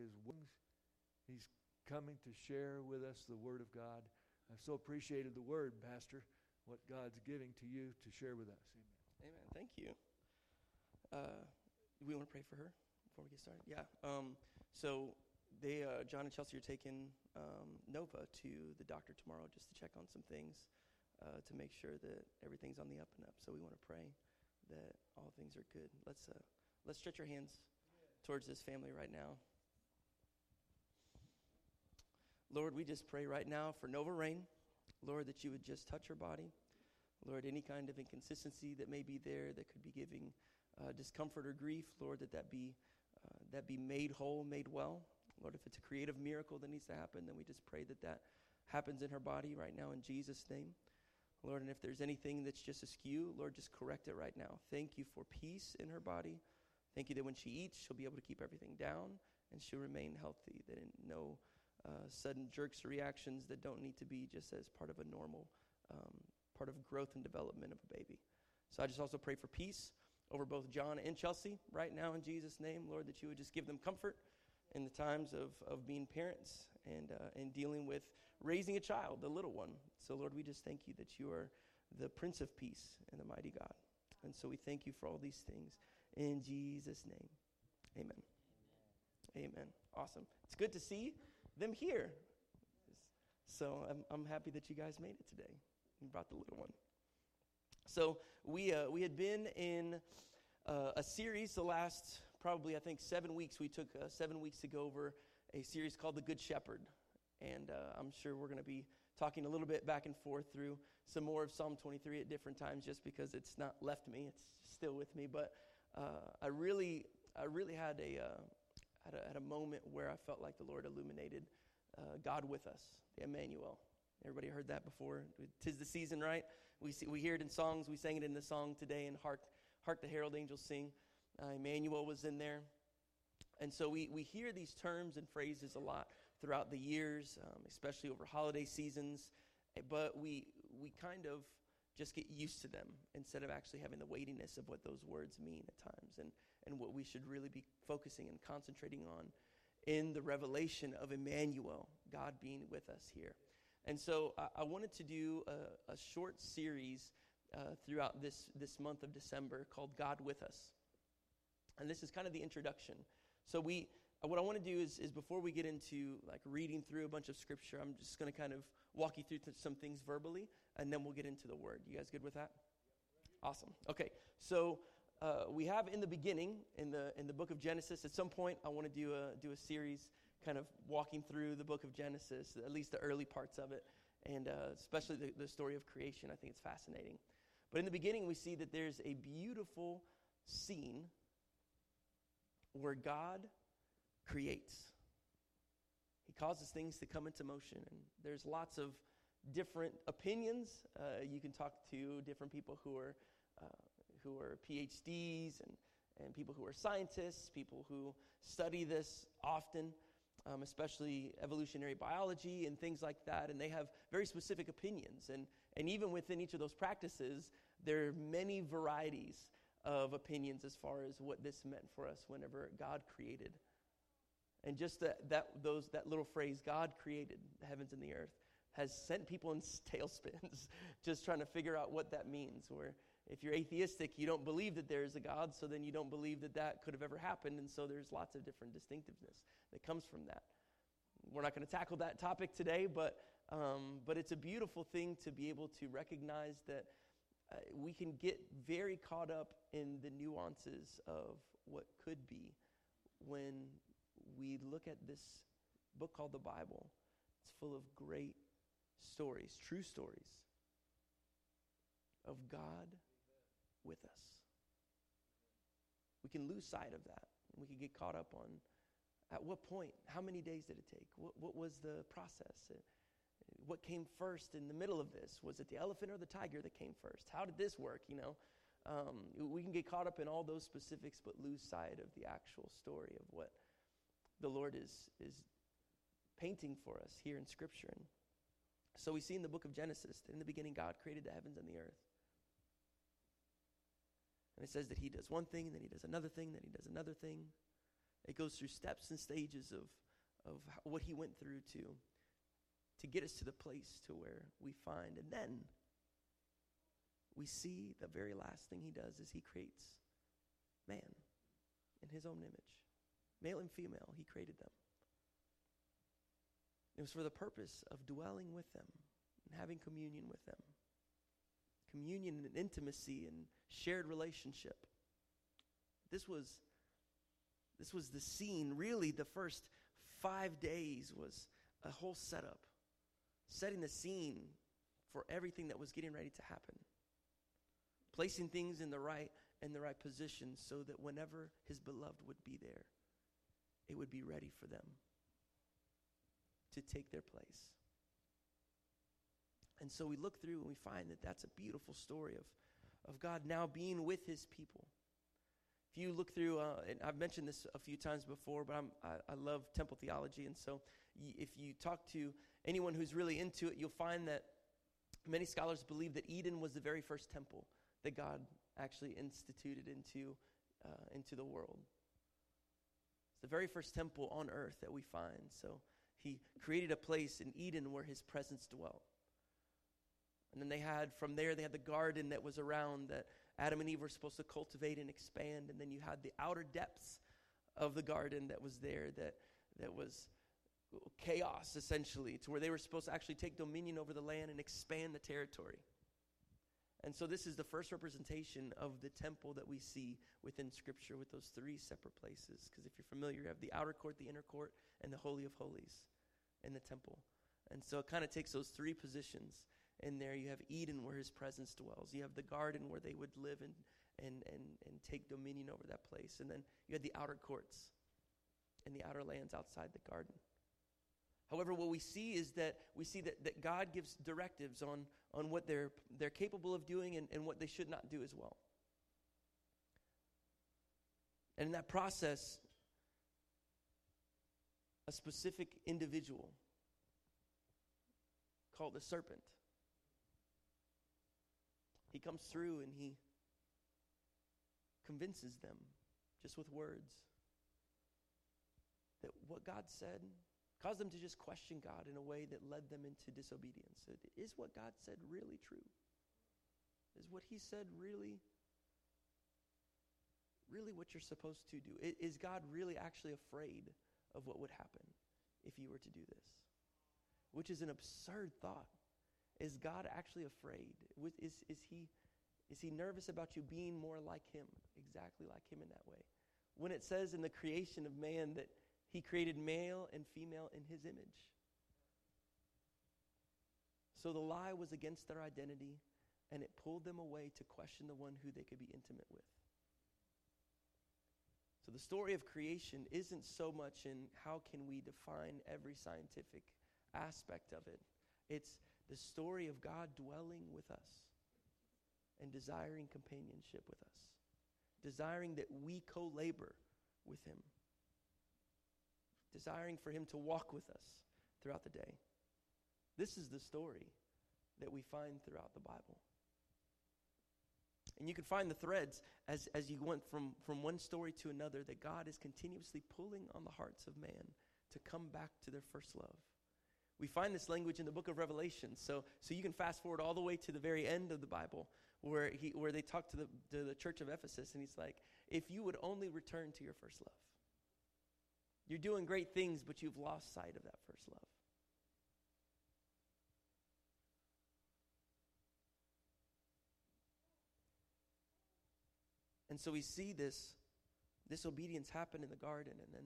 his wings. He's coming to share with us the Word of God. I've so appreciated the Word, Pastor, what God's giving to you to share with us. Amen. Amen. Thank you. Uh, we want to pray for her before we get started. Yeah. Um, so they, uh, John and Chelsea, are taking um, Nova to the doctor tomorrow just to check on some things uh, to make sure that everything's on the up and up. So we want to pray that all things are good. Let's uh, let's stretch our hands towards this family right now. Lord, we just pray right now for Nova Rain. Lord, that you would just touch her body. Lord, any kind of inconsistency that may be there that could be giving uh, discomfort or grief, Lord, that that be, uh, that be made whole, made well. Lord, if it's a creative miracle that needs to happen, then we just pray that that happens in her body right now in Jesus' name. Lord, and if there's anything that's just askew, Lord, just correct it right now. Thank you for peace in her body. Thank you that when she eats, she'll be able to keep everything down and she'll remain healthy, that no uh, sudden jerks or reactions that don't need to be just as part of a normal um, part of growth and development of a baby. So I just also pray for peace over both John and Chelsea right now in Jesus' name, Lord, that you would just give them comfort in the times of, of being parents and, uh, and dealing with raising a child, the little one. So, Lord, we just thank you that you are the Prince of Peace and the mighty God. And so we thank you for all these things in Jesus' name. Amen. Amen. Amen. Awesome. It's good to see them here. So I'm, I'm happy that you guys made it today. You brought the little one. So we, uh, we had been in uh, a series the last probably, I think, seven weeks. We took uh, seven weeks to go over a series called The Good Shepherd. And uh, I'm sure we're going to be talking a little bit back and forth through some more of Psalm 23 at different times just because it's not left me, it's still with me. But uh, I really, I really had a, had a, had a moment where I felt like the Lord illuminated uh, God with us, the Emmanuel. Everybody heard that before? Tis the season, right? We, see, we hear it in songs. We sang it in the song today, and Hark, Hark the Herald Angels Sing. Uh, Emmanuel was in there. And so we, we hear these terms and phrases a lot throughout the years, um, especially over holiday seasons, but we, we kind of just get used to them instead of actually having the weightiness of what those words mean at times and, and what we should really be focusing and concentrating on in the revelation of Emmanuel, God being with us here. And so I, I wanted to do a, a short series uh, throughout this, this month of December called God with Us. And this is kind of the introduction. So we, what I want to do is, is before we get into like reading through a bunch of scripture, I'm just going to kind of walk you through some things verbally, and then we'll get into the word. You guys good with that? Awesome. Okay, so uh, we have in the beginning in the in the book of Genesis. At some point, I want to do a do a series, kind of walking through the book of Genesis, at least the early parts of it, and uh, especially the, the story of creation. I think it's fascinating. But in the beginning, we see that there's a beautiful scene where God creates. He causes things to come into motion, and there's lots of different opinions. Uh, you can talk to different people who are uh, who are PhDs and and people who are scientists, people who study this often, um, especially evolutionary biology and things like that, and they have very specific opinions. And and even within each of those practices, there are many varieties of opinions as far as what this meant for us whenever God created. And just that, that, those, that little phrase, God created the heavens and the earth, has sent people in tailspins just trying to figure out what that means. Where if you're atheistic, you don't believe that there is a God, so then you don't believe that that could have ever happened. And so there's lots of different distinctiveness that comes from that. We're not going to tackle that topic today, but, um, but it's a beautiful thing to be able to recognize that uh, we can get very caught up in the nuances of what could be when we look at this book called the Bible. It's full of great stories, true stories of God with us. We can lose sight of that. We can get caught up on at what point, how many days did it take? What, what was the process? what came first in the middle of this? Was it the elephant or the tiger that came first? How did this work? You know, um, we can get caught up in all those specifics, but lose sight of the actual story of what the Lord is is painting for us here in Scripture. And so we see in the book of Genesis that in the beginning God created the heavens and the earth. And it says that He does one thing, and then He does another thing, then He does another thing. It goes through steps and stages of, of what he went through to, to get us to the place to where we find. And then we see the very last thing he does is he creates man in his own image. Male and female, he created them. It was for the purpose of dwelling with them and having communion with them. Communion and intimacy and shared relationship. This was this was the scene. Really, the first five days was a whole setup, setting the scene for everything that was getting ready to happen. Placing things in the right in the right position so that whenever his beloved would be there, it would be ready for them to take their place. And so we look through and we find that that's a beautiful story of, of God now being with his people. If you look through, uh, and I've mentioned this a few times before, but I'm I love temple theology. And so y- if you talk to anyone who's really into it, you'll find that many scholars believe that Eden was the very first temple that God actually instituted into, uh, into the world. It's the very first temple on earth that we find. So he created a place in Eden where his presence dwelt. And then they had, from there, they had the garden that was around that Adam and Eve were supposed to cultivate and expand. And then you had the outer depths of the garden that was there that, that was chaos, essentially, to where they were supposed to actually take dominion over the land and expand the territory. And so, this is the first representation of the temple that we see within Scripture with those three separate places. Because if you're familiar, you have the outer court, the inner court, and the Holy of Holies in the temple. And so, it kind of takes those three positions. In there, you have Eden where his presence dwells. You have the garden where they would live and, and, and, and take dominion over that place. And then you had the outer courts and the outer lands outside the garden. However, what we see is that we see that, that God gives directives on, on what they're, they're capable of doing and, and what they should not do as well. And in that process, a specific individual called the serpent, he comes through and he convinces them just with words that what God said caused them to just question God in a way that led them into disobedience. Is what God said really true? Is what He said really, really what you're supposed to do? Is God really actually afraid of what would happen if you were to do this? Which is an absurd thought. Is God actually afraid? Is, is, he, is he nervous about you being more like Him, exactly like Him in that way? When it says in the creation of man that he created male and female in his image. So the lie was against their identity, and it pulled them away to question the one who they could be intimate with. So the story of creation isn't so much in how can we define every scientific aspect of it. It's the story of God dwelling with us and desiring companionship with us, desiring that we co-labor with him desiring for him to walk with us throughout the day. This is the story that we find throughout the Bible. And you can find the threads as, as you went from, from one story to another that God is continuously pulling on the hearts of man to come back to their first love. We find this language in the book of Revelation. So, so you can fast forward all the way to the very end of the Bible where, he, where they talk to the, to the church of Ephesus, and he's like, if you would only return to your first love. You're doing great things, but you've lost sight of that first love. And so we see this disobedience happen in the garden, and then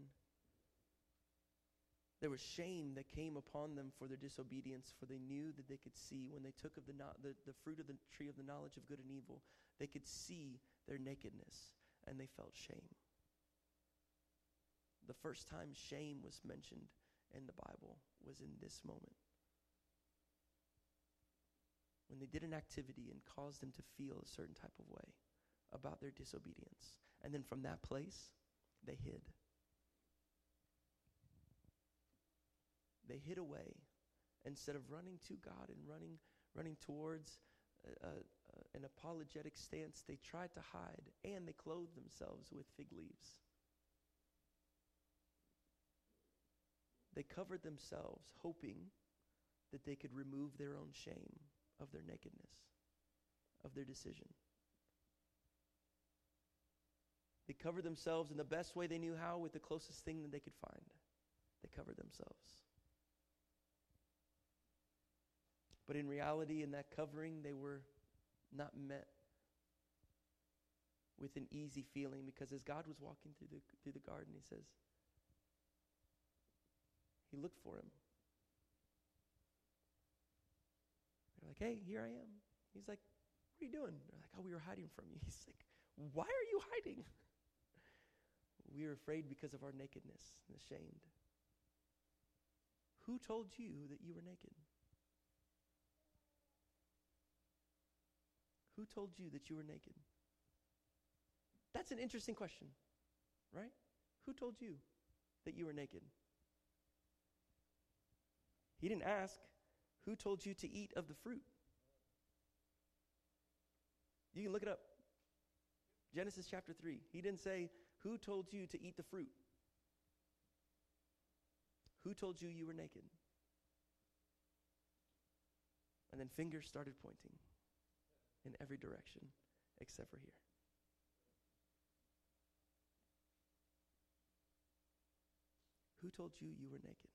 there was shame that came upon them for their disobedience, for they knew that they could see when they took of the, the, the fruit of the tree of the knowledge of good and evil, they could see their nakedness, and they felt shame the first time shame was mentioned in the Bible was in this moment. When they did an activity and caused them to feel a certain type of way about their disobedience. And then from that place, they hid. They hid away instead of running to God and running, running towards a, a, an apologetic stance. They tried to hide and they clothed themselves with fig leaves. they covered themselves, hoping that they could remove their own shame of their nakedness, of their decision. They covered themselves in the best way they knew how with the closest thing that they could find. They covered themselves. But in reality, in that covering, they were not met with an easy feeling because as God was walking through the, through the garden, he says, he looked for him. They're like, hey, here I am. He's like, what are you doing? They're like, oh, we were hiding from you. He's like, why are you hiding? we are afraid because of our nakedness and ashamed. Who told you that you were naked? Who told you that you were naked? That's an interesting question, right? Who told you that you were naked? He didn't ask, Who told you to eat of the fruit? You can look it up. Genesis chapter 3. He didn't say, Who told you to eat the fruit? Who told you you were naked? And then fingers started pointing in every direction except for here. Who told you you were naked?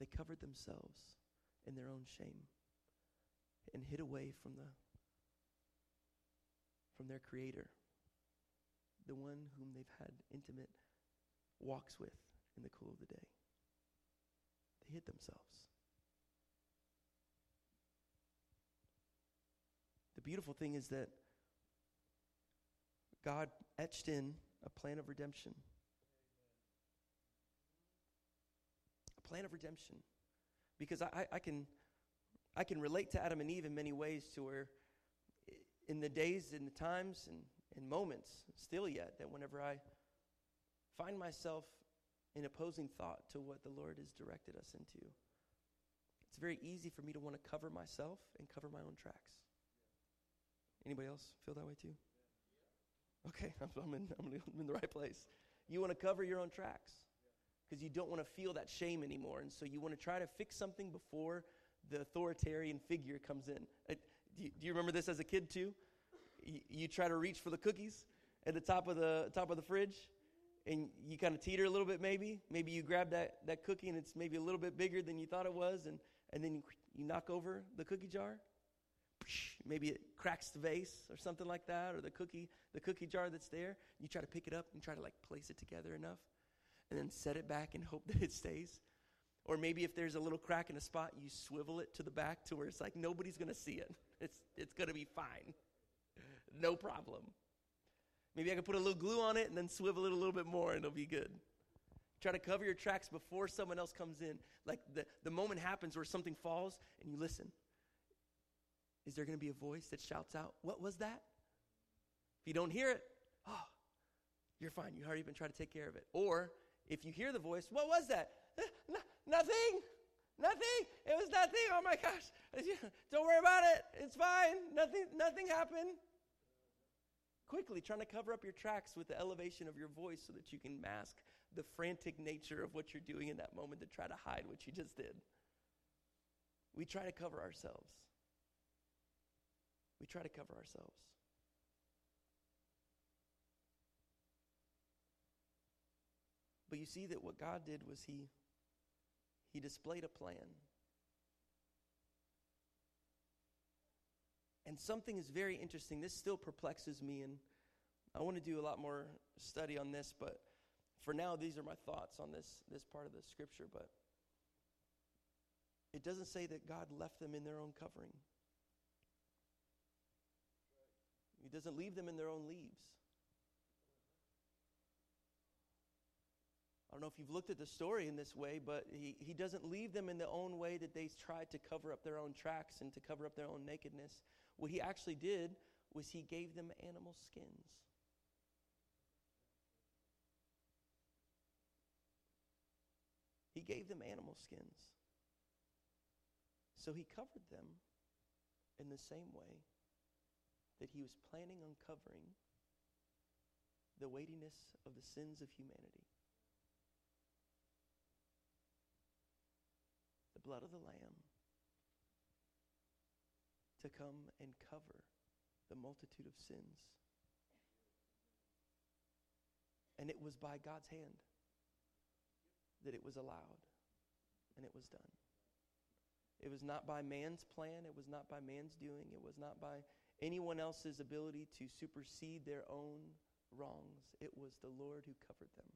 They covered themselves in their own shame and hid away from the from their creator, the one whom they've had intimate walks with in the cool of the day. They hid themselves. The beautiful thing is that God etched in a plan of redemption. A plan of redemption. Because I, I, can, I can relate to Adam and Eve in many ways to where in the days and the times and, and moments, still yet, that whenever I find myself in opposing thought to what the Lord has directed us into, it's very easy for me to want to cover myself and cover my own tracks. Anybody else feel that way too? Okay, I'm in, I'm in the right place. You want to cover your own tracks because you don't want to feel that shame anymore. And so you want to try to fix something before the authoritarian figure comes in. Uh, do, you, remember this as a kid too? You, you, try to reach for the cookies at the top of the top of the fridge, and you kind of teeter a little bit. Maybe, maybe you grab that, that cookie and it's maybe a little bit bigger than you thought it was, and and then you, you knock over the cookie jar maybe it cracks the vase or something like that, or the cookie, the cookie jar that's there. You try to pick it up and try to like place it together enough, and then set it back and hope that it stays. Or maybe if there's a little crack in a spot, you swivel it to the back to where it's like nobody's going to see it. It's it's going to be fine, no problem. Maybe I can put a little glue on it and then swivel it a little bit more, and it'll be good. Try to cover your tracks before someone else comes in. Like the, the moment happens where something falls and you listen. Is there going to be a voice that shouts out, What was that? If you don't hear it, oh, you're fine. You already been trying to take care of it. Or if you hear the voice, What was that? Eh, nothing. Nothing. It was nothing. Oh my gosh. Don't worry about it. It's fine. Nothing nothing happened. Quickly trying to cover up your tracks with the elevation of your voice so that you can mask the frantic nature of what you're doing in that moment to try to hide what you just did. We try to cover ourselves. We try to cover ourselves. But you see that what God did was he he displayed a plan. And something is very interesting. This still perplexes me and I want to do a lot more study on this, but for now these are my thoughts on this this part of the scripture, but it doesn't say that God left them in their own covering. He doesn't leave them in their own leaves. I don't know if you've looked at the story in this way, but he, he doesn't leave them in the own way that they tried to cover up their own tracks and to cover up their own nakedness. What he actually did was he gave them animal skins. He gave them animal skins. So he covered them in the same way that he was planning on covering the weightiness of the sins of humanity. The blood of the Lamb to come and cover the multitude of sins. And it was by God's hand that it was allowed and it was done. It was not by man's plan, it was not by man's doing, it was not by anyone else's ability to supersede their own wrongs. It was the Lord who covered them.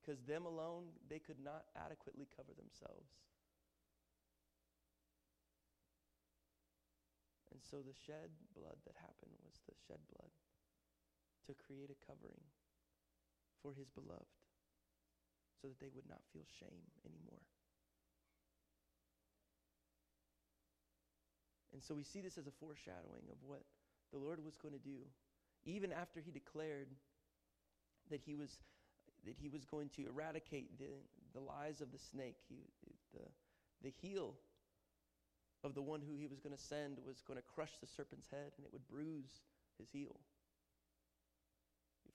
Because them alone, they could not adequately cover themselves. And so the shed blood that happened was the shed blood to create a covering for his beloved so that they would not feel shame anymore. And so we see this as a foreshadowing of what the Lord was going to do, even after he declared that he was, that he was going to eradicate the, the lies of the snake. He, the, the heel of the one who he was going to send was going to crush the serpent's head and it would bruise his heel.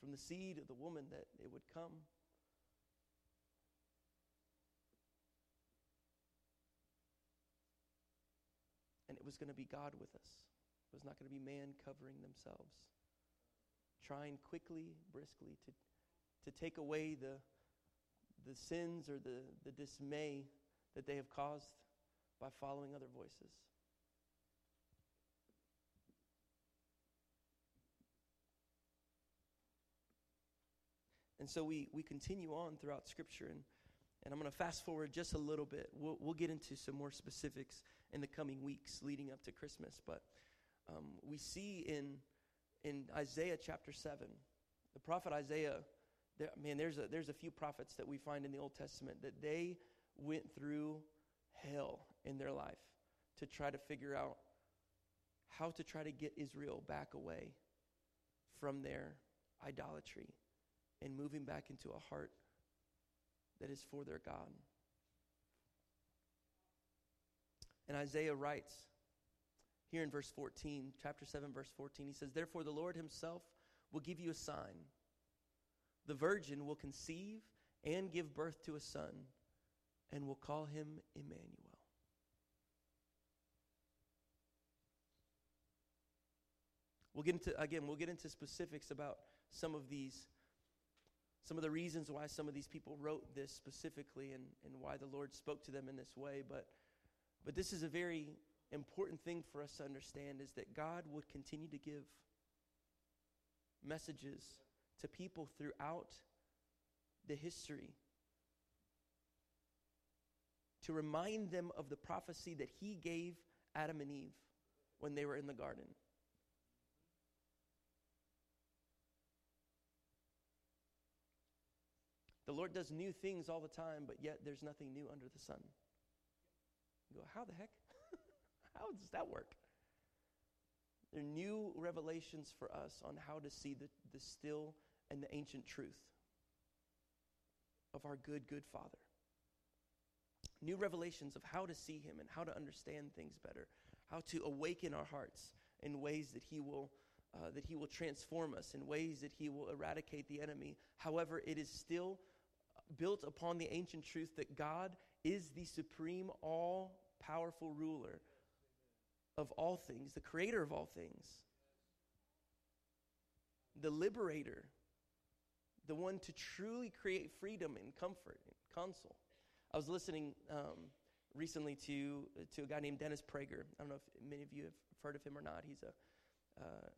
From the seed of the woman that it would come it was going to be God with us. It was not going to be man covering themselves, trying quickly, briskly to, to take away the, the sins or the, the dismay that they have caused by following other voices. And so we, we continue on throughout Scripture, and, and I'm going to fast forward just a little bit. We'll, we'll get into some more specifics in the coming weeks leading up to Christmas. But um, we see in, in Isaiah chapter 7, the prophet Isaiah, there, man, there's a, there's a few prophets that we find in the Old Testament that they went through hell in their life to try to figure out how to try to get Israel back away from their idolatry and moving back into a heart that is for their God. And Isaiah writes here in verse 14, chapter 7, verse 14, he says, Therefore the Lord himself will give you a sign. The virgin will conceive and give birth to a son, and will call him Emmanuel. We'll get into, again, we'll get into specifics about some of these, some of the reasons why some of these people wrote this specifically and, and why the Lord spoke to them in this way. But but this is a very important thing for us to understand is that God would continue to give messages to people throughout the history to remind them of the prophecy that he gave Adam and Eve when they were in the garden. The Lord does new things all the time, but yet there's nothing new under the sun. You go, how the heck? how does that work? There are new revelations for us on how to see the, the still and the ancient truth of our good, good Father. New revelations of how to see Him and how to understand things better, how to awaken our hearts in ways that He will. Uh, that he will transform us in ways that he will eradicate the enemy. However, it is still built upon the ancient truth that God is the supreme, all powerful ruler of all things, the creator of all things, the liberator, the one to truly create freedom and comfort and console. I was listening um, recently to, to a guy named Dennis Prager. I don't know if many of you have heard of him or not. He's, a, uh,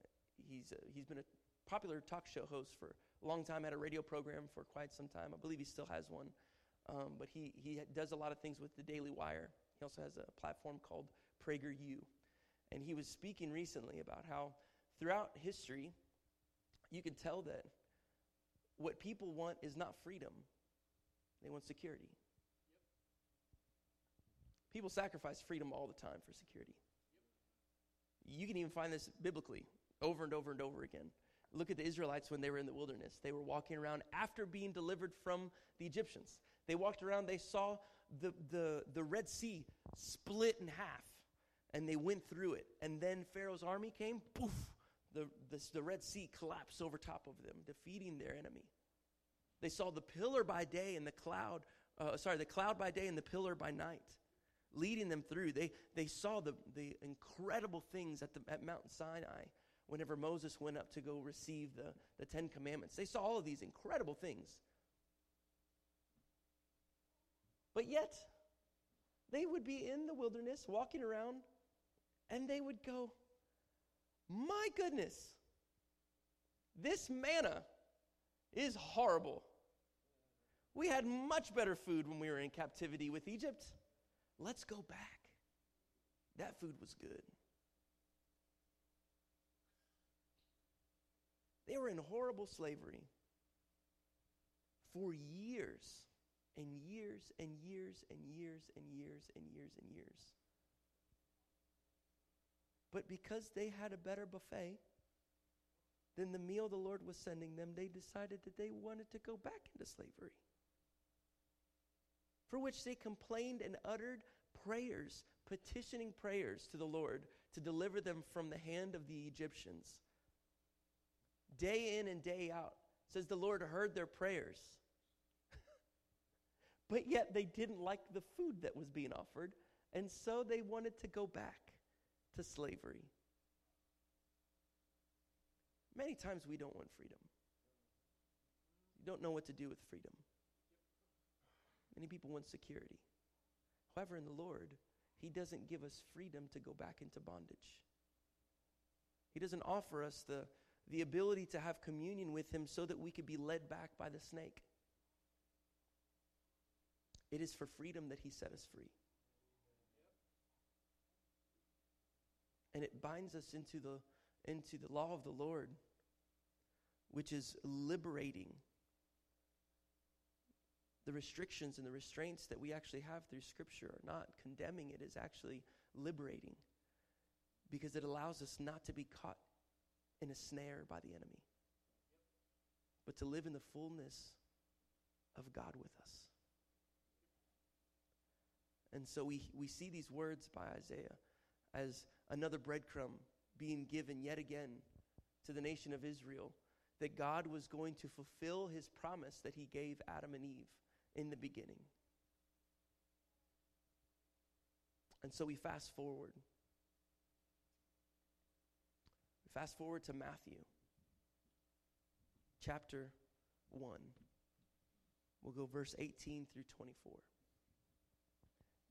he's, a, he's been a popular talk show host for a long time, had a radio program for quite some time. I believe he still has one. Um, but he, he does a lot of things with the Daily Wire. He also has a platform called PragerU. And he was speaking recently about how throughout history, you can tell that what people want is not freedom, they want security. People sacrifice freedom all the time for security. You can even find this biblically over and over and over again. Look at the Israelites when they were in the wilderness. They were walking around after being delivered from the Egyptians. They walked around, they saw the, the, the Red Sea split in half, and they went through it. And then Pharaoh's army came, poof, the, the, the Red Sea collapsed over top of them, defeating their enemy. They saw the pillar by day and the cloud uh, sorry, the cloud by day and the pillar by night, leading them through. They, they saw the, the incredible things at, the, at Mount Sinai whenever Moses went up to go receive the, the Ten Commandments. They saw all of these incredible things. But yet, they would be in the wilderness walking around and they would go, My goodness, this manna is horrible. We had much better food when we were in captivity with Egypt. Let's go back. That food was good. They were in horrible slavery for years and years and years and years and years and years and years. But because they had a better buffet than the meal the Lord was sending them, they decided that they wanted to go back into slavery for which they complained and uttered prayers, petitioning prayers to the Lord to deliver them from the hand of the Egyptians. Day in and day out, says the Lord heard their prayers. But yet they didn't like the food that was being offered, and so they wanted to go back to slavery. Many times we don't want freedom. You don't know what to do with freedom. Many people want security. However, in the Lord, He doesn't give us freedom to go back into bondage. He doesn't offer us the, the ability to have communion with Him so that we could be led back by the snake. It is for freedom that He set us free. And it binds us into the, into the law of the Lord, which is liberating the restrictions and the restraints that we actually have through Scripture are not condemning it, is actually liberating because it allows us not to be caught in a snare by the enemy, but to live in the fullness of God with us. And so we, we see these words by Isaiah as another breadcrumb being given yet again to the nation of Israel that God was going to fulfill his promise that he gave Adam and Eve in the beginning. And so we fast forward. Fast forward to Matthew chapter 1. We'll go verse 18 through 24.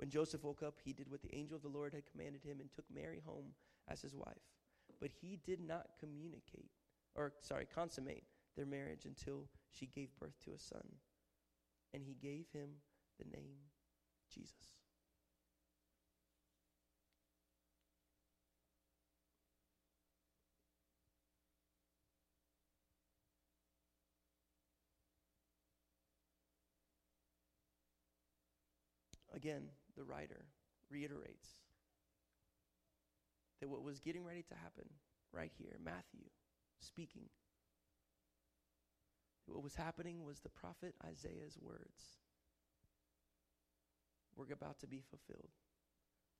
When Joseph woke up, he did what the angel of the Lord had commanded him and took Mary home as his wife. But he did not communicate, or sorry, consummate their marriage until she gave birth to a son and he gave him the name Jesus. Again, the writer reiterates that what was getting ready to happen right here, Matthew speaking, what was happening was the prophet Isaiah's words were about to be fulfilled.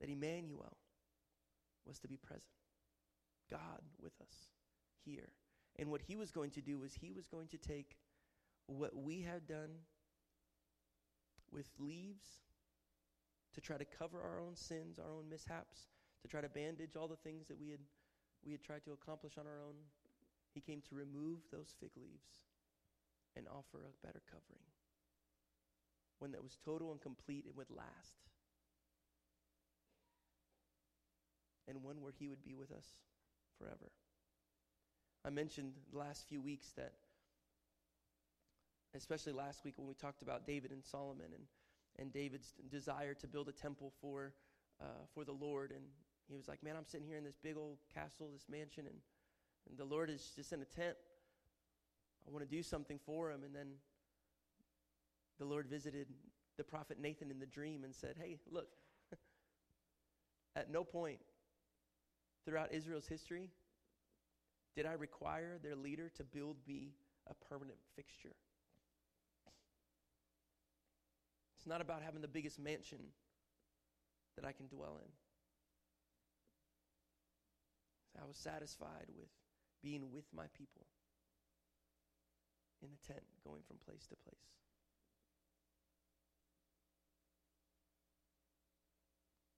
That Emmanuel was to be present, God with us here. And what he was going to do was he was going to take what we had done with leaves to try to cover our own sins, our own mishaps, to try to bandage all the things that we had we had tried to accomplish on our own. He came to remove those fig leaves and offer a better covering. one that was total and complete and would last, and one where He would be with us forever. I mentioned the last few weeks that, especially last week when we talked about David and Solomon and, and David's desire to build a temple for, uh, for the Lord. And he was like, Man, I'm sitting here in this big old castle, this mansion, and, and the Lord is just in a tent. I want to do something for him. And then the Lord visited the prophet Nathan in the dream and said, Hey, look, at no point throughout Israel's history did I require their leader to build me a permanent fixture. It's not about having the biggest mansion that I can dwell in. I was satisfied with being with my people in the tent, going from place to place.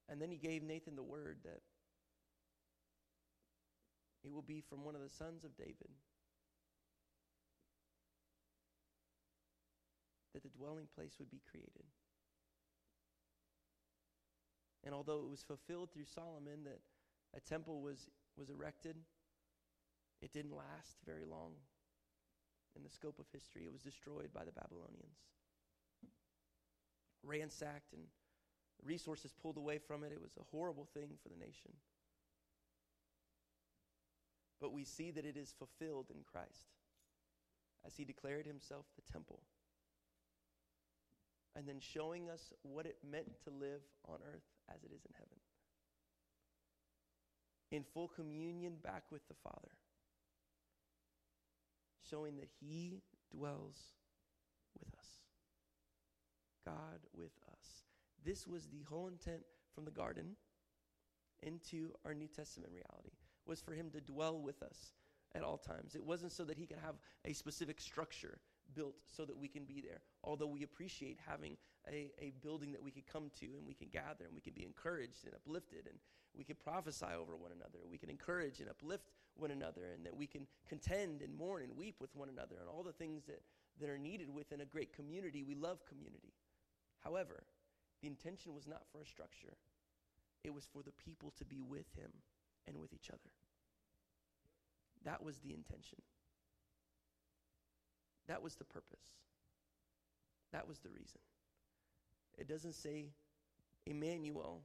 And then he gave Nathan the word that it will be from one of the sons of David that the dwelling place would be created. And although it was fulfilled through Solomon that a temple was, was erected, it didn't last very long in the scope of history. It was destroyed by the Babylonians, ransacked, and resources pulled away from it. It was a horrible thing for the nation. But we see that it is fulfilled in Christ as he declared himself the temple. And then showing us what it meant to live on earth as it is in heaven. In full communion back with the Father. Showing that he dwells with us. God with us. This was the whole intent from the garden into our New Testament reality was for him to dwell with us at all times. It wasn't so that he could have a specific structure built so that we can be there. Although we appreciate having a, a building that we can come to and we can gather and we can be encouraged and uplifted and we can prophesy over one another. We can encourage and uplift one another and that we can contend and mourn and weep with one another and all the things that, that are needed within a great community. We love community. However, the intention was not for a structure, it was for the people to be with him and with each other. That was the intention. That was the purpose. That was the reason. It doesn't say Emmanuel,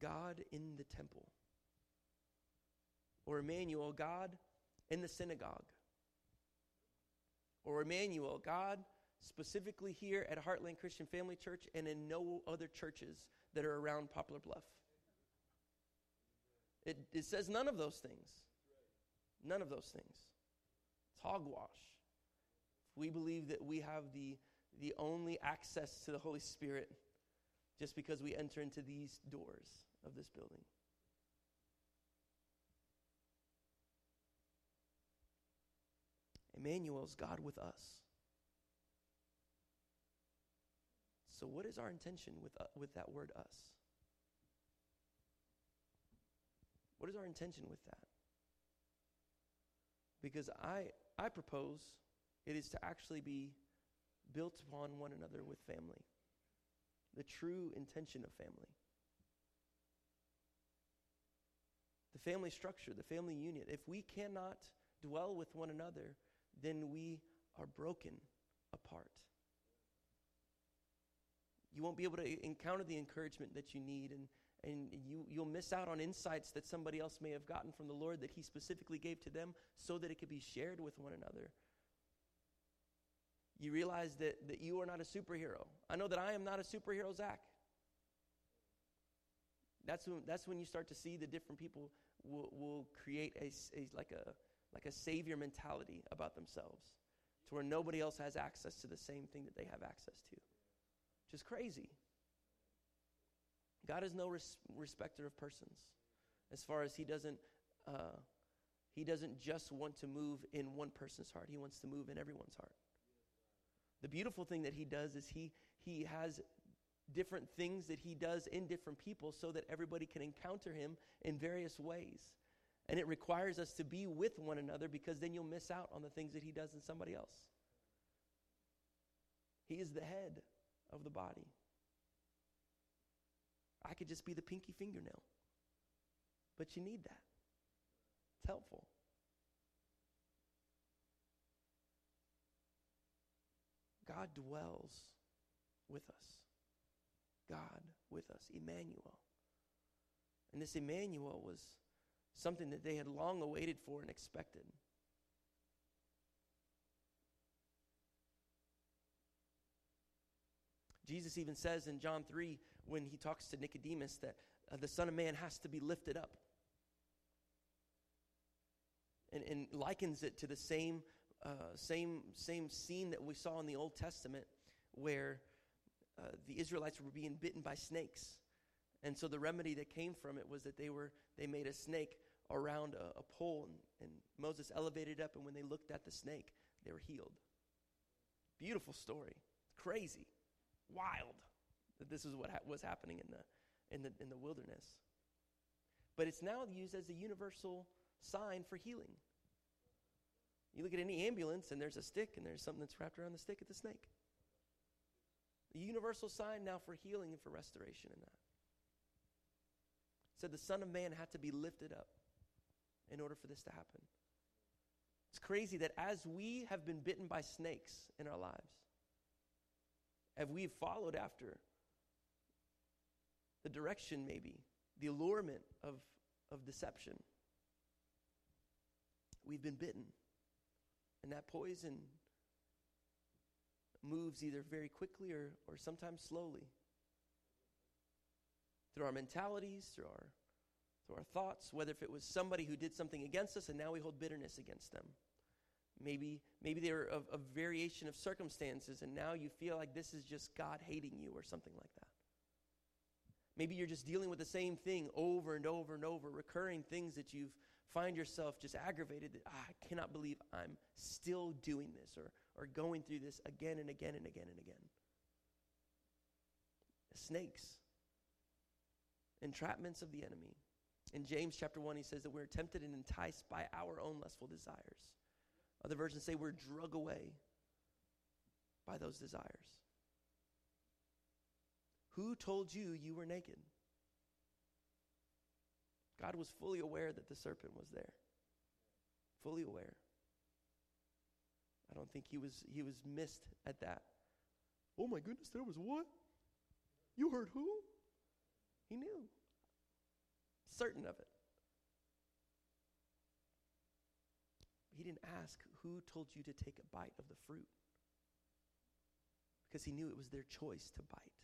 God in the temple, or Emmanuel, God in the synagogue, or Emmanuel, God specifically here at Heartland Christian Family Church and in no other churches that are around Poplar Bluff. It, it says none of those things. None of those things. It's hogwash. We believe that we have the, the only access to the Holy Spirit just because we enter into these doors of this building. Emmanuel's God with us. So, what is our intention with, uh, with that word us? What is our intention with that? Because I, I propose it is to actually be built upon one another with family, the true intention of family. The family structure, the family union. If we cannot dwell with one another, then we are broken apart. You won't be able to encounter the encouragement that you need, and and you, you'll miss out on insights that somebody else may have gotten from the Lord that He specifically gave to them so that it could be shared with one another. You realize that, that you are not a superhero. I know that I am not a superhero, Zach. That's when, that's when you start to see the different people will, will create a, a, like, a, like a savior mentality about themselves to where nobody else has access to the same thing that they have access to. Which is crazy. God is no res- respecter of persons. As far as He doesn't, uh, He doesn't just want to move in one person's heart. He wants to move in everyone's heart. The beautiful thing that He does is He He has different things that He does in different people, so that everybody can encounter Him in various ways. And it requires us to be with one another because then you'll miss out on the things that He does in somebody else. He is the head of the body. I could just be the pinky fingernail. But you need that. It's helpful. God dwells with us. God with us, Emmanuel. And this Emmanuel was something that they had long awaited for and expected. Jesus even says in John 3 when he talks to Nicodemus that uh, the Son of Man has to be lifted up. And, and likens it to the same, uh, same, same scene that we saw in the Old Testament where uh, the Israelites were being bitten by snakes. And so the remedy that came from it was that they, were, they made a snake around a, a pole, and, and Moses elevated it up, and when they looked at the snake, they were healed. Beautiful story. Crazy. Wild that this is what ha- was happening in the, in, the, in the wilderness. But it's now used as a universal sign for healing. You look at any ambulance, and there's a stick, and there's something that's wrapped around the stick. It's the snake. The universal sign now for healing and for restoration in that. Said the Son of Man had to be lifted up in order for this to happen. It's crazy that as we have been bitten by snakes in our lives, have we followed after the direction, maybe, the allurement of, of deception, we've been bitten. And that poison moves either very quickly or, or sometimes slowly. Through our mentalities, through our, through our thoughts, whether if it was somebody who did something against us and now we hold bitterness against them. Maybe, maybe they were a, variation of circumstances and now you feel like this is just God hating you or something like that. Maybe you're just dealing with the same thing over and over and over, recurring things that you find yourself just aggravated that ah, I cannot believe I'm still doing this or, or going through this again and again and again and again. Snakes, entrapments of the enemy. In James chapter 1, he says that we're tempted and enticed by our own lustful desires. Other versions say we're drug away by those desires. Who told you you were naked? God was fully aware that the serpent was there. Fully aware. I don't think he was he was missed at that. Oh my goodness, there was what? You heard who? He knew. Certain of it. He didn't ask who told you to take a bite of the fruit. Because he knew it was their choice to bite.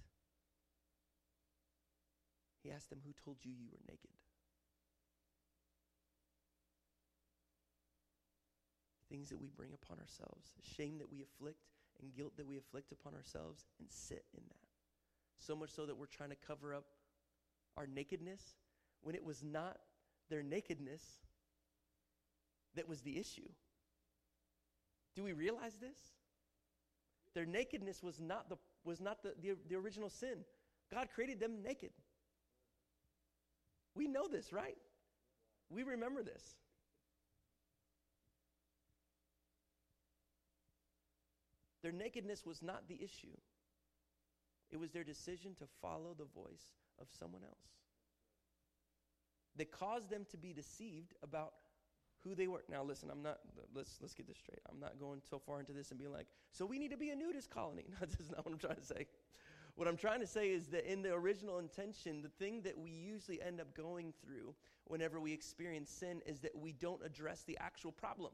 He asked them, Who told you you were naked? Things that we bring upon ourselves, shame that we afflict, and guilt that we afflict upon ourselves, and sit in that. So much so that we're trying to cover up our nakedness when it was not their nakedness that was the issue. Do we realize this? Their nakedness was not the, was not the, the, the original sin. God created them naked. We know this, right? We remember this. Their nakedness was not the issue, it was their decision to follow the voice of someone else that caused them to be deceived about who they were. Now, listen, I'm not, let's, let's get this straight. I'm not going so far into this and being like, so we need to be a nudist colony. No, that's not what I'm trying to say. What I'm trying to say is that in the original intention, the thing that we usually end up going through whenever we experience sin is that we don't address the actual problem.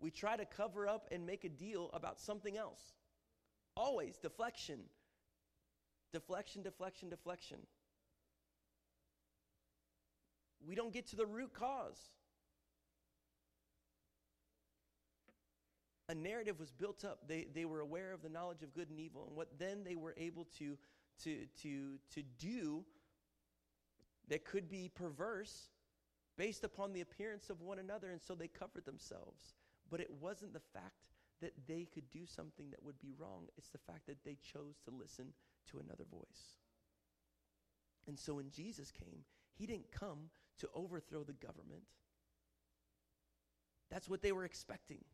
We try to cover up and make a deal about something else. Always deflection. Deflection, deflection, deflection. We don't get to the root cause. a narrative was built up. They, they were aware of the knowledge of good and evil, and what then they were able to, to, to, to do that could be perverse based upon the appearance of one another, and so they covered themselves. But it wasn't the fact that they could do something that would be wrong, it's the fact that they chose to listen to another voice. And so when Jesus came, he didn't come to overthrow the government. That's what they were expecting.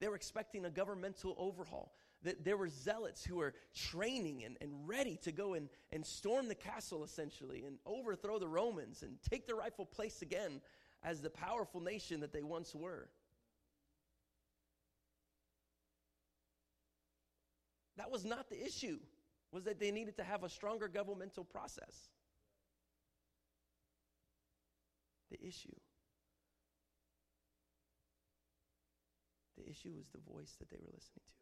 They were expecting a governmental overhaul. that there were zealots who were training and, and ready to go and, and storm the castle, essentially, and overthrow the Romans and take their rightful place again as the powerful nation that they once were. That was not the issue, was that they needed to have a stronger governmental process. The issue. The issue was the voice that they were listening to.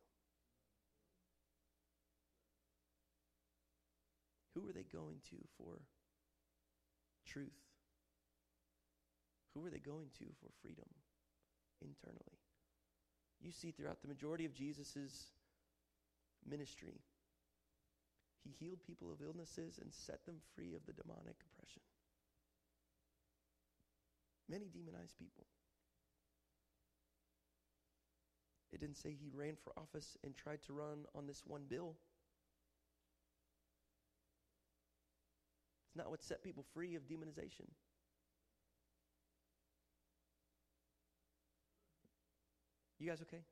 Who were they going to for truth? Who were they going to for freedom internally? You see, throughout the majority of Jesus' ministry, he healed people of illnesses and set them free of the demonic oppression. Many demonized people. It didn't say he ran for office and tried to run on this one bill. It's not what set people free of demonization. You guys okay?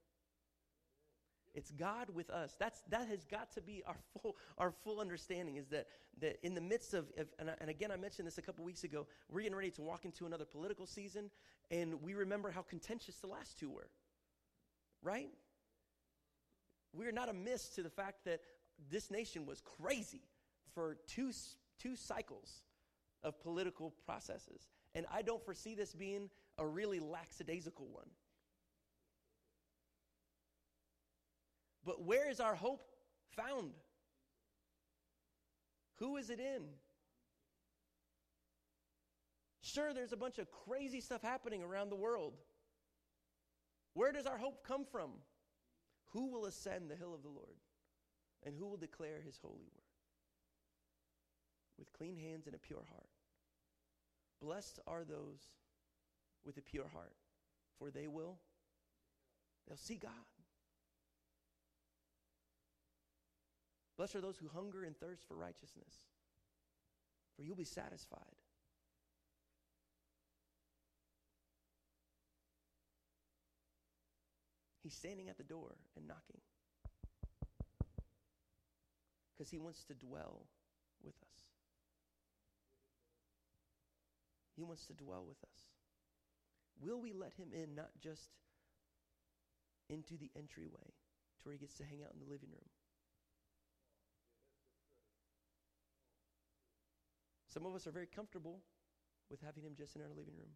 It's God with us. That's that has got to be our full our full understanding. Is that that in the midst of, of and, I, and again I mentioned this a couple weeks ago. We're getting ready to walk into another political season, and we remember how contentious the last two were. Right? We're not amiss to the fact that this nation was crazy for two two cycles of political processes, and I don't foresee this being a really lackadaisical one. But where is our hope found? Who is it in? Sure, there's a bunch of crazy stuff happening around the world. Where does our hope come from? Who will ascend the hill of the Lord? And who will declare his holy word? With clean hands and a pure heart. Blessed are those with a pure heart, for they will they'll see God. Blessed are those who hunger and thirst for righteousness, for you'll be satisfied. He's standing at the door and knocking because he wants to dwell with us. He wants to dwell with us. Will we let him in not just into the entryway to where he gets to hang out in the living room? Some of us are very comfortable with having him just in our living room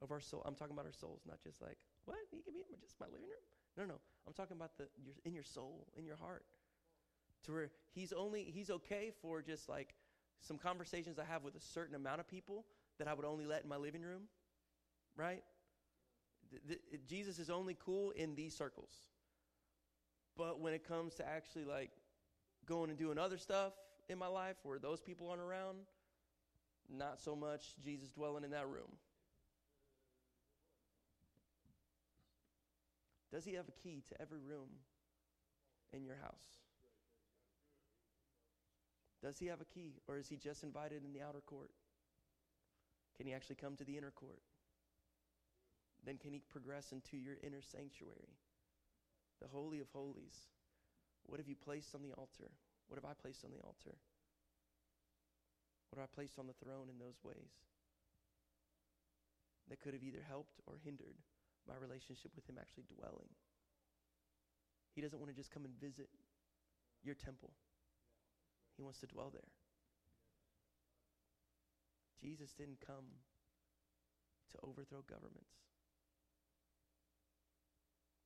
of our soul. I'm talking about our souls, not just like, what? He can be in just my living room? No, no. I'm talking about the your, in your soul, in your heart. To where he's only he's okay for just like some conversations I have with a certain amount of people that I would only let in my living room, right? The, the, Jesus is only cool in these circles. But when it comes to actually like going and doing other stuff, in my life where those people aren't around, not so much Jesus dwelling in that room. Does he have a key to every room in your house? Does he have a key, or is he just invited in the outer court? Can he actually come to the inner court? Then can he progress into your inner sanctuary, the Holy of Holies? What have you placed on the altar? What have I placed on the altar? What have I placed on the throne in those ways that could have either helped or hindered my relationship with Him actually dwelling? He doesn't want to just come and visit your temple, He wants to dwell there. Jesus didn't come to overthrow governments.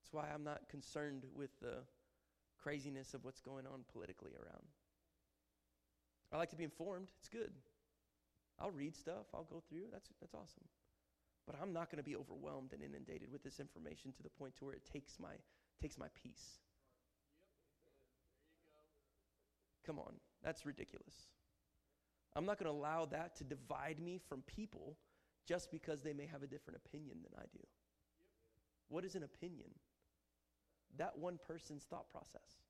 That's why I'm not concerned with the craziness of what's going on politically around. I like to be informed. It's good. I'll read stuff. I'll go through. That's that's awesome. But I'm not going to be overwhelmed and inundated with this information to the point to where it takes my takes my peace. Come on. That's ridiculous. I'm not going to allow that to divide me from people just because they may have a different opinion than I do. What is an opinion? That one person's thought process.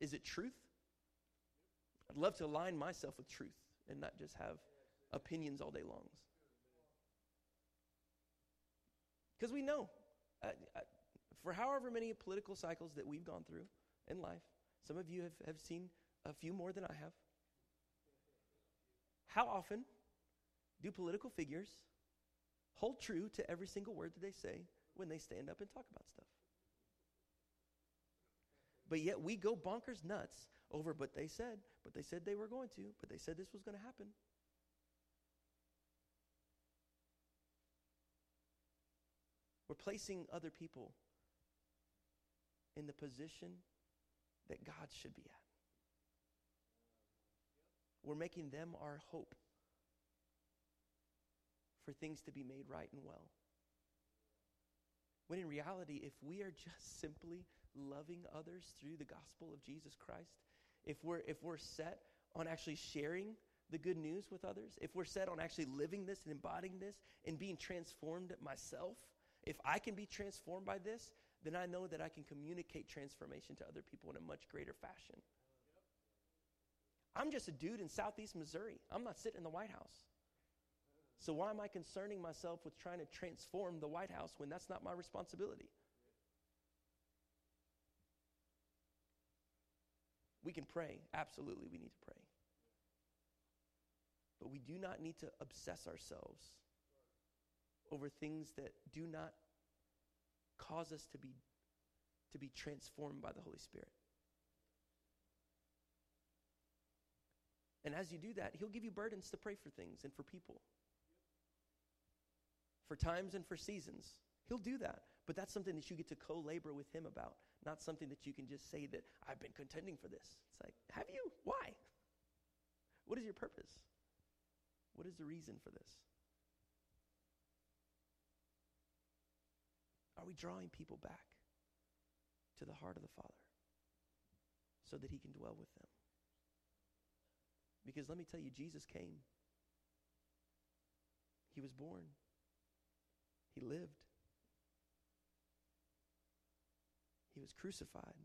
Is it truth? I'd love to align myself with truth and not just have opinions all day long. Because we know, uh, uh, for however many political cycles that we've gone through in life. Some of you have, have seen a few more than I have. How often do political figures hold true to every single word that they say when they stand up and talk about stuff? But yet we go bonkers nuts over, but they said, but they said they were going to, but they said this was going to happen. We're placing other people in the position that God should be at. We're making them our hope for things to be made right and well. When in reality, if we are just simply loving others through the gospel of Jesus Christ, if we're, if we're set on actually sharing the good news with others, if we're set on actually living this and embodying this and being transformed myself, if I can be transformed by this, then I know that I can communicate transformation to other people in a much greater fashion. I'm just a dude in southeast Missouri. I'm not sitting in the White House. So why am I concerning myself with trying to transform the White House when that's not my responsibility? We can pray. Absolutely, we need to pray. But we do not need to obsess ourselves over things that do not cause us to be, to be transformed by the Holy Spirit. And as you do that, He'll give you burdens to pray for things and for people, for times and for seasons. He'll do that. But that's something that you get to co labor with Him about, not something that you can just say that I've been contending for this. It's like, have you? Why? What is your purpose? What is the reason for this? Are we drawing people back to the heart of the Father so that He can dwell with them? Because let me tell you, Jesus came, He was born, He lived, He was crucified,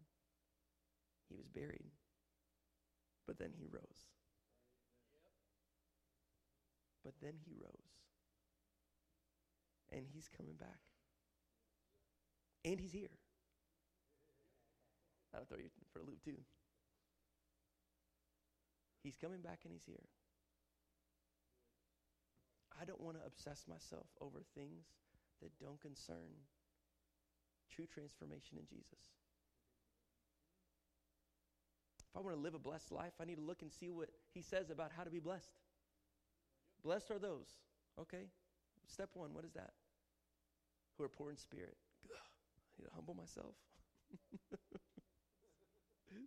He was buried, but then He rose. But then He rose. And He's coming back. And he's here. That'll throw you for a loop, too. He's coming back and he's here. I don't want to obsess myself over things that don't concern true transformation in Jesus. If I want to live a blessed life, I need to look and see what he says about how to be blessed. Blessed are those. Okay? Step one, what is that? Who are poor in spirit I need to humble myself.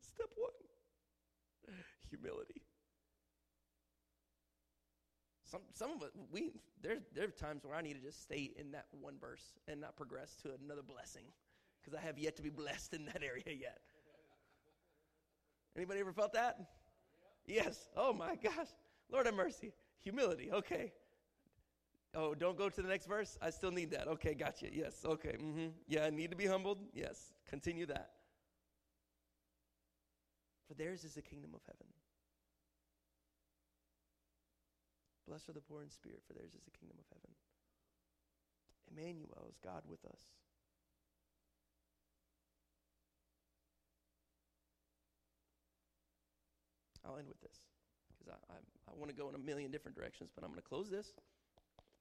Step one humility. Some, some of it, we, there, there are times where I need to just stay in that one verse and not progress to another blessing because I have yet to be blessed in that area yet. Anybody ever felt that? Yes. Oh my gosh. Lord have mercy. Humility. Okay. Oh, don't go to the next verse? I still need that. Okay, gotcha. Yes. Okay. Mm-hmm. Yeah, I need to be humbled. Yes. Continue that. For theirs is the kingdom of heaven. Blessed are the poor in spirit, for theirs is the kingdom of heaven. Emmanuel is God with us. I'll end with this because I, I, I want to go in a million different directions, but I'm going to close this.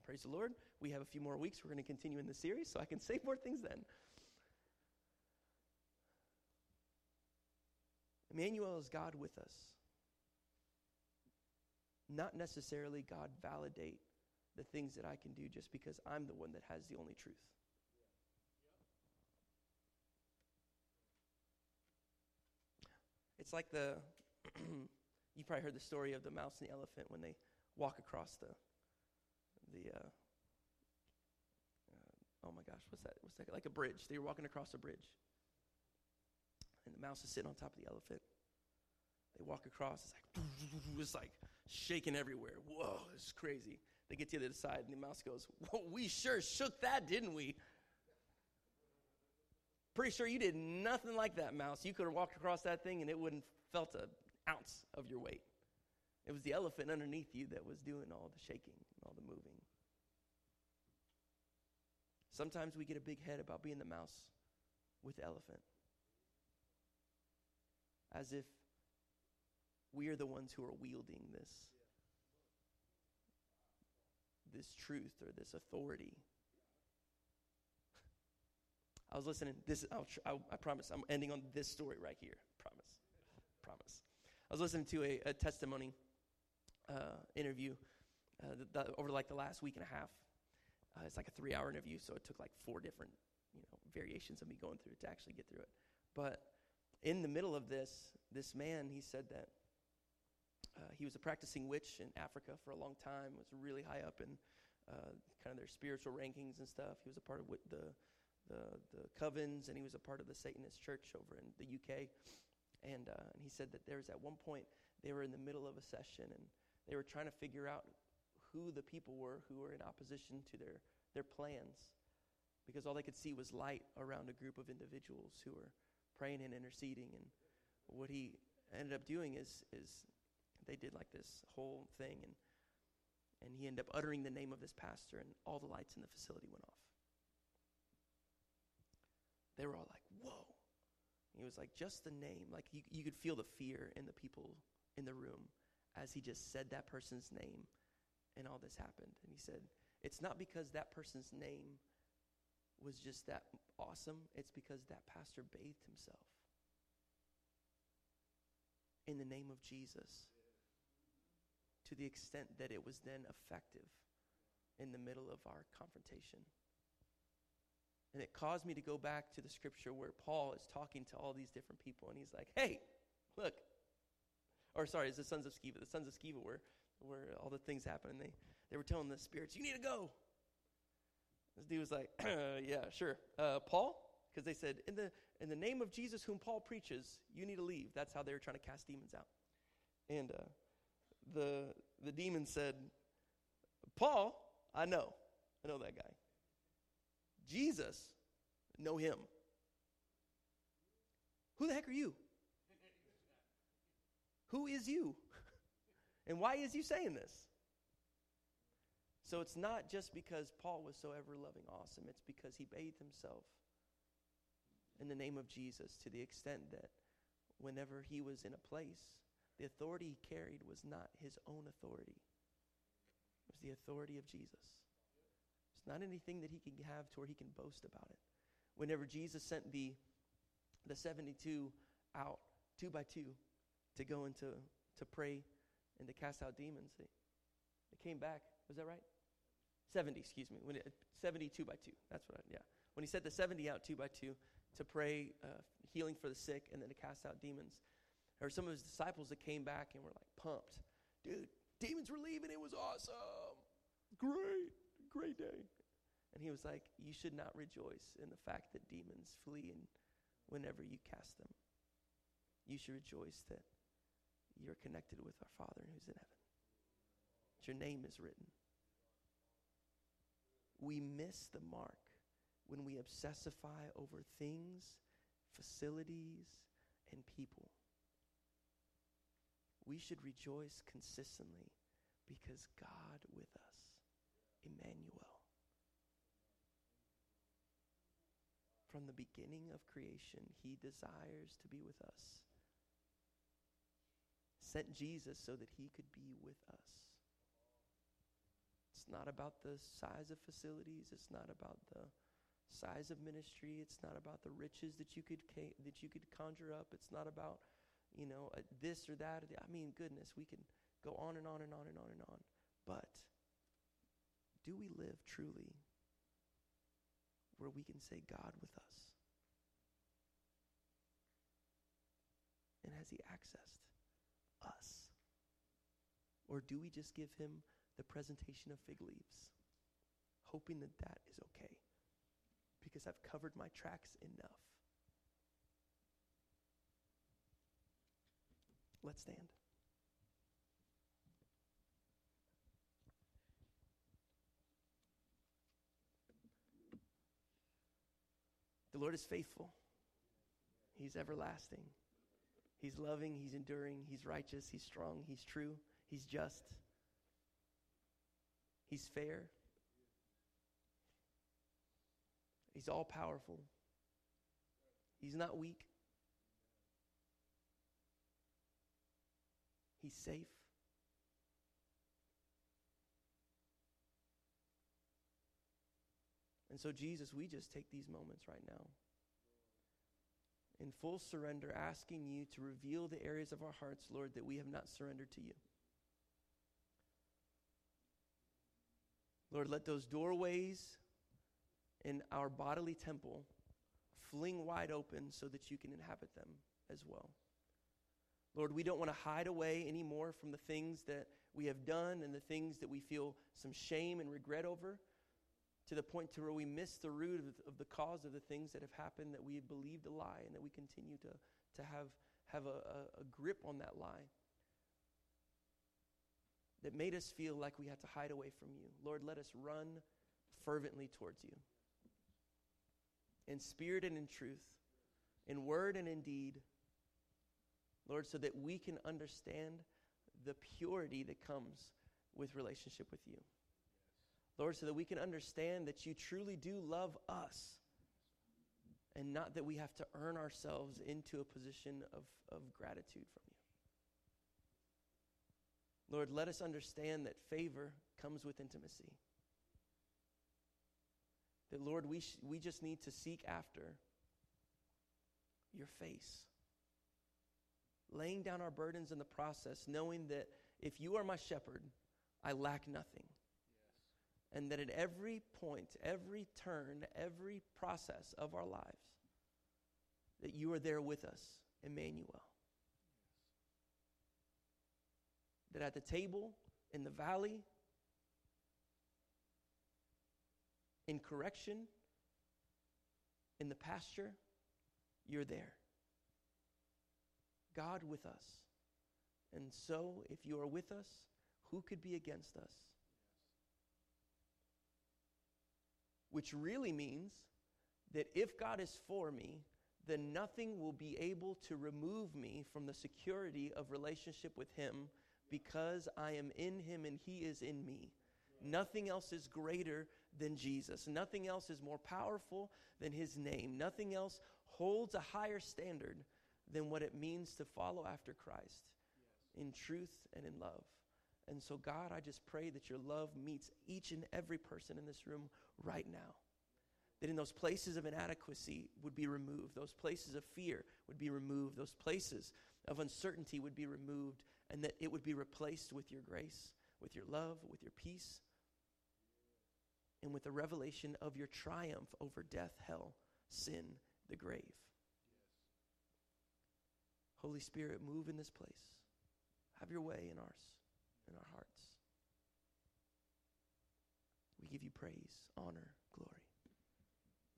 Praise the Lord. We have a few more weeks. We're going to continue in the series, so I can say more things then. Emmanuel is God with us. Not necessarily God validate the things that I can do just because I'm the one that has the only truth. It's like the, you probably heard the story of the mouse and the elephant when they walk across the the uh, uh, oh my gosh, what's that? What's that? Like a bridge. They were walking across a bridge, and the mouse is sitting on top of the elephant. They walk across. It's like it's like shaking everywhere. Whoa, it's crazy. They get to the other side, and the mouse goes, "Whoa, we sure shook that, didn't we?" Pretty sure you did nothing like that, mouse. You could have walked across that thing, and it wouldn't felt an ounce of your weight. It was the elephant underneath you that was doing all the shaking and all the moving. Sometimes we get a big head about being the mouse with the elephant. as if we are the ones who are wielding this this truth or this authority. I was listening. This I'll, I, I promise. I'm ending on this story right here. Promise. Promise. I was listening to a, a testimony uh, interview uh, the, the, over like the last week and a half. Uh, it's like a three-hour interview, so it took like four different, you know, variations of me going through it to actually get through it. But in the middle of this, this man he said that uh, he was a practicing witch in Africa for a long time. Was really high up in uh, kind of their spiritual rankings and stuff. He was a part of the the the covens, and he was a part of the Satanist church over in the UK. And uh, and he said that there was at one point they were in the middle of a session and they were trying to figure out who the people were who were in opposition to their their plans, because all they could see was light around a group of individuals who were praying and interceding. And what he ended up doing is is they did like this whole thing and and he ended up uttering the name of this pastor and all the lights in the facility went off. They were all like whoa. He was like just the name. Like you, you could feel the fear in the people in the room as he just said that person's name and all this happened. And he said it's not because that person's name was just that awesome it's because that pastor bathed himself in the name of jesus to the extent that it was then effective in the middle of our confrontation. And it caused me to go back to the scripture where Paul is talking to all these different people, and he's like, hey, look. Or sorry, it's the sons of Sceva. The sons of Sceva were where all the things happened, and they, they were telling the spirits, you need to go. This dude was like, yeah, sure. Uh, Paul? Because they said, in the, in the name of Jesus whom Paul preaches, you need to leave. That's how they were trying to cast demons out. And uh, the, the demon said, Paul, I know. I know that guy. Jesus, know him. Who the heck are you? Who is you? And why is you saying this? So it's not just because Paul was so ever loving awesome, it's because he bathed himself in the name of Jesus to the extent that whenever he was in a place, the authority he carried was not his own authority, it was the authority of Jesus. It's not anything that he can have to where he can boast about it. Whenever Jesus sent the, the 72 out, two by two, to go into to pray and to cast out demons, they, they came back. Was that right? 70, excuse me. When it, 72 by 2. That's what I, yeah. When he sent the 70 out two by two to pray uh, healing for the sick and then to cast out demons, or some of his disciples that came back and were like pumped. Dude, demons were leaving. It was awesome. Great, great day. And he was like, You should not rejoice in the fact that demons flee and whenever you cast them. You should rejoice that you're connected with our Father who's in heaven. Your name is written. We miss the mark when we obsessify over things, facilities, and people we should rejoice consistently because God with us, Emmanuel. From the beginning of creation, he desires to be with us. Sent Jesus so that he could be with us. It's not about the size of facilities, it's not about the size of ministry, it's not about the riches that you could that you could conjure up, it's not about you know, uh, this or that. Or the, I mean, goodness, we can go on and on and on and on and on. But do we live truly where we can say, God with us? And has He accessed us? Or do we just give Him the presentation of fig leaves, hoping that that is okay? Because I've covered my tracks enough. Let's stand. The Lord is faithful. He's everlasting. He's loving, He's enduring, He's righteous, He's strong, He's true, He's just, He's fair, He's all powerful, He's not weak, He's safe. And so, Jesus, we just take these moments right now in full surrender, asking you to reveal the areas of our hearts, Lord, that we have not surrendered to you. Lord, let those doorways in our bodily temple fling wide open so that you can inhabit them as well. Lord, we don't want to hide away anymore from the things that we have done and the things that we feel some shame and regret over to the point to where we miss the root of, of the cause of the things that have happened that we have believed a lie and that we continue to, to have, have a, a, a grip on that lie that made us feel like we had to hide away from you. Lord, let us run fervently towards you. In spirit and in truth, in word and in deed, Lord, so that we can understand the purity that comes with relationship with you. Lord, so that we can understand that you truly do love us and not that we have to earn ourselves into a position of, of gratitude from you. Lord, let us understand that favor comes with intimacy. That, Lord, we, sh- we just need to seek after your face. Laying down our burdens in the process, knowing that if you are my shepherd, I lack nothing and that at every point, every turn, every process of our lives, that you are there with us, Emmanuel. That at the table, in the valley, in correction, in the pasture, you're there. God with us. And so, if you are with us, who could be against us? which really means that if God is for me, then nothing will be able to remove me from the security of relationship with Him because I am in Him and He is in me. Nothing else is greater than Jesus. Nothing else is more powerful than His name. Nothing else holds a higher standard than what it means to follow after Christ in truth and in love. And so, God, I just pray that your love meets each and every person in this room right now. That in those places of inadequacy would be removed, those places of fear would be removed, those places of uncertainty would be removed, and that it would be replaced with your grace, with your love, with your peace, and with the revelation of your triumph over death, hell, sin, the grave. Holy Spirit, move in this place. Have your way in ours in our hearts. We give you praise, honor, glory.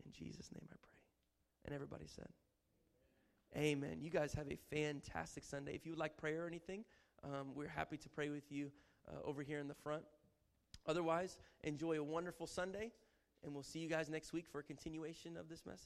In Jesus' name I pray. And everybody said, Amen. You guys have a fantastic Sunday. If you would like prayer or anything, um, we're happy to pray with you uh, over here in the front. Otherwise, enjoy a wonderful Sunday, and we'll see you guys next week for a continuation of this message.